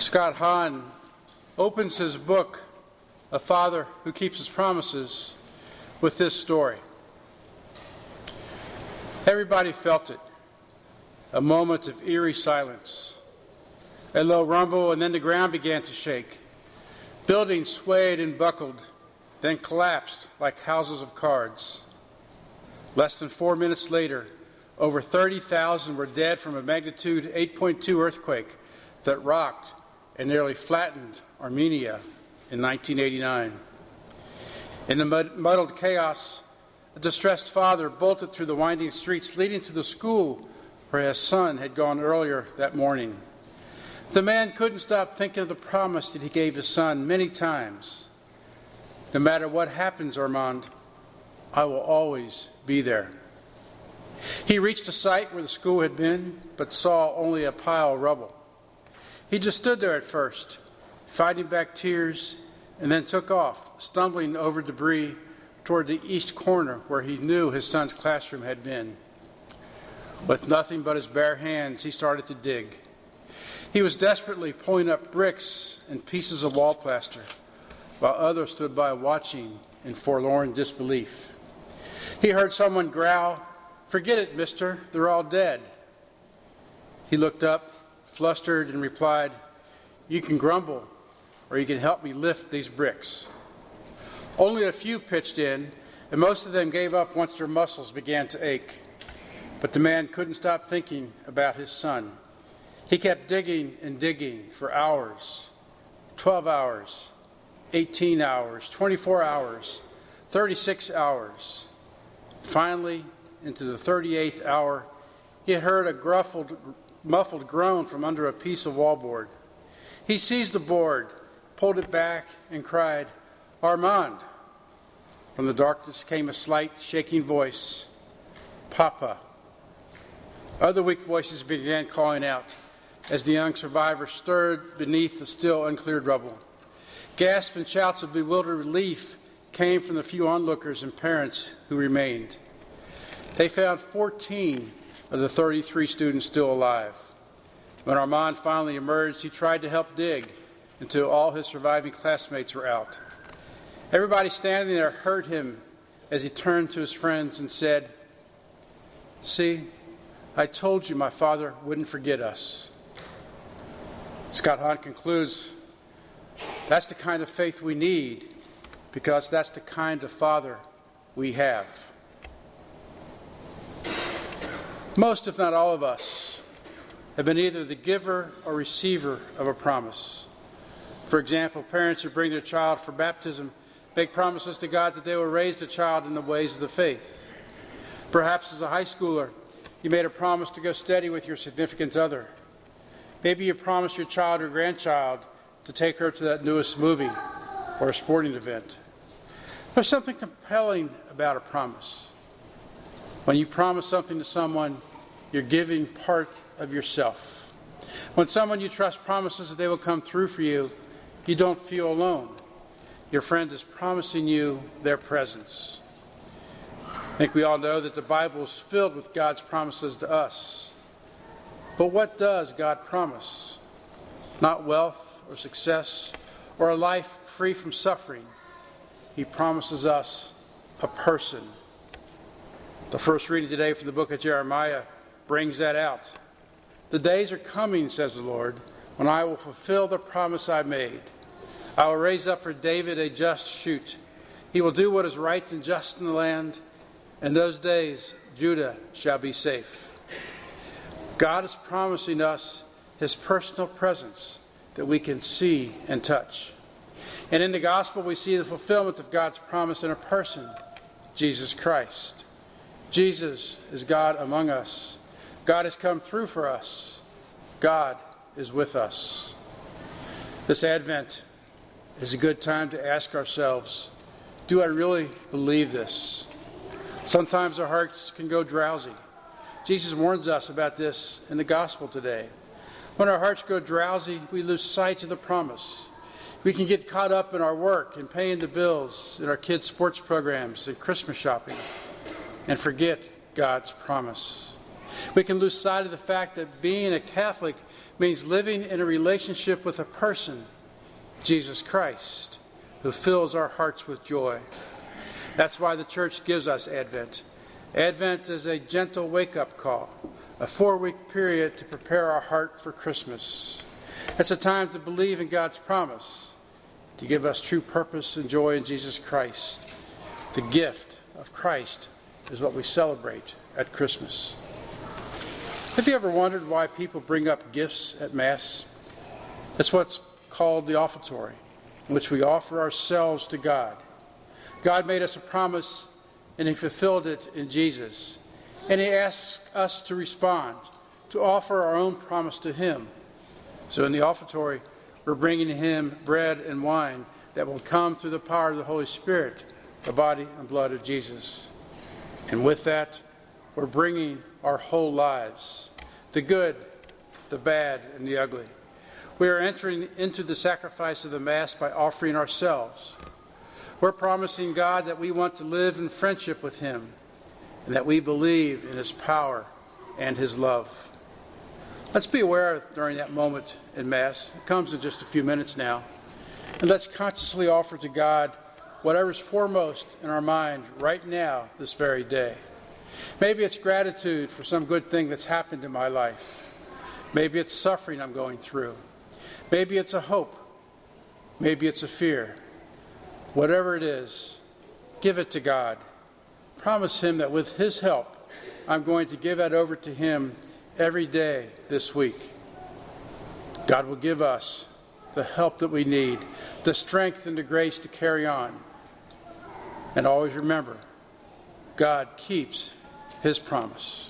Scott Hahn opens his book, A Father Who Keeps His Promises, with this story. Everybody felt it a moment of eerie silence. A low rumble, and then the ground began to shake. Buildings swayed and buckled, then collapsed like houses of cards. Less than four minutes later, over 30,000 were dead from a magnitude 8.2 earthquake that rocked and nearly flattened Armenia in 1989. In the muddled chaos, a distressed father bolted through the winding streets leading to the school where his son had gone earlier that morning. The man couldn't stop thinking of the promise that he gave his son many times. No matter what happens, Armand, I will always be there. He reached the site where the school had been, but saw only a pile of rubble. He just stood there at first, fighting back tears, and then took off, stumbling over debris toward the east corner where he knew his son's classroom had been. With nothing but his bare hands, he started to dig. He was desperately pulling up bricks and pieces of wall plaster, while others stood by watching in forlorn disbelief. He heard someone growl, Forget it, mister, they're all dead. He looked up, flustered, and replied, You can grumble, or you can help me lift these bricks. Only a few pitched in, and most of them gave up once their muscles began to ache. But the man couldn't stop thinking about his son. He kept digging and digging for hours 12 hours, 18 hours, 24 hours, 36 hours. Finally, into the 38th hour, he heard a gruffled, muffled groan from under a piece of wallboard. He seized the board, pulled it back, and cried, Armand. From the darkness came a slight, shaking voice Papa. Other weak voices began calling out as the young survivor stirred beneath the still uncleared rubble. Gasps and shouts of bewildered relief came from the few onlookers and parents who remained. They found 14 of the 33 students still alive. When Armand finally emerged, he tried to help dig until all his surviving classmates were out. Everybody standing there heard him as he turned to his friends and said, See, I told you my father wouldn't forget us. Scott Hahn concludes that's the kind of faith we need because that's the kind of father we have. Most, if not all of us, have been either the giver or receiver of a promise. For example, parents who bring their child for baptism make promises to God that they will raise the child in the ways of the faith. Perhaps as a high schooler, you made a promise to go steady with your significant other. Maybe you promised your child or grandchild to take her to that newest movie or a sporting event. There's something compelling about a promise. When you promise something to someone, you're giving part of yourself. When someone you trust promises that they will come through for you, you don't feel alone. Your friend is promising you their presence. I think we all know that the Bible is filled with God's promises to us. But what does God promise? Not wealth or success or a life free from suffering. He promises us a person. The first reading today from the book of Jeremiah brings that out. The days are coming, says the Lord, when I will fulfill the promise I made. I will raise up for David a just shoot. He will do what is right and just in the land in those days, Judah shall be safe. God is promising us his personal presence that we can see and touch. And in the gospel, we see the fulfillment of God's promise in a person, Jesus Christ. Jesus is God among us. God has come through for us. God is with us. This Advent is a good time to ask ourselves do I really believe this? Sometimes our hearts can go drowsy. Jesus warns us about this in the gospel today. When our hearts go drowsy, we lose sight of the promise. We can get caught up in our work and paying the bills, in our kids' sports programs and Christmas shopping, and forget God's promise. We can lose sight of the fact that being a Catholic means living in a relationship with a person, Jesus Christ, who fills our hearts with joy. That's why the church gives us Advent. Advent is a gentle wake up call, a four week period to prepare our heart for Christmas. It's a time to believe in God's promise, to give us true purpose and joy in Jesus Christ. The gift of Christ is what we celebrate at Christmas. Have you ever wondered why people bring up gifts at Mass? It's what's called the offertory, in which we offer ourselves to God. God made us a promise, and He fulfilled it in Jesus. And He asks us to respond, to offer our own promise to Him. So in the offertory, we're bringing Him bread and wine that will come through the power of the Holy Spirit, the body and blood of Jesus. And with that, we're bringing our whole lives the good, the bad, and the ugly. We are entering into the sacrifice of the Mass by offering ourselves. We're promising God that we want to live in friendship with Him and that we believe in His power and His love. Let's be aware during that moment in Mass. It comes in just a few minutes now. And let's consciously offer to God whatever's foremost in our mind right now, this very day. Maybe it's gratitude for some good thing that's happened in my life. Maybe it's suffering I'm going through. Maybe it's a hope. Maybe it's a fear. Whatever it is, give it to God. Promise Him that with His help, I'm going to give that over to Him every day this week. God will give us the help that we need, the strength and the grace to carry on. And always remember, God keeps his promise.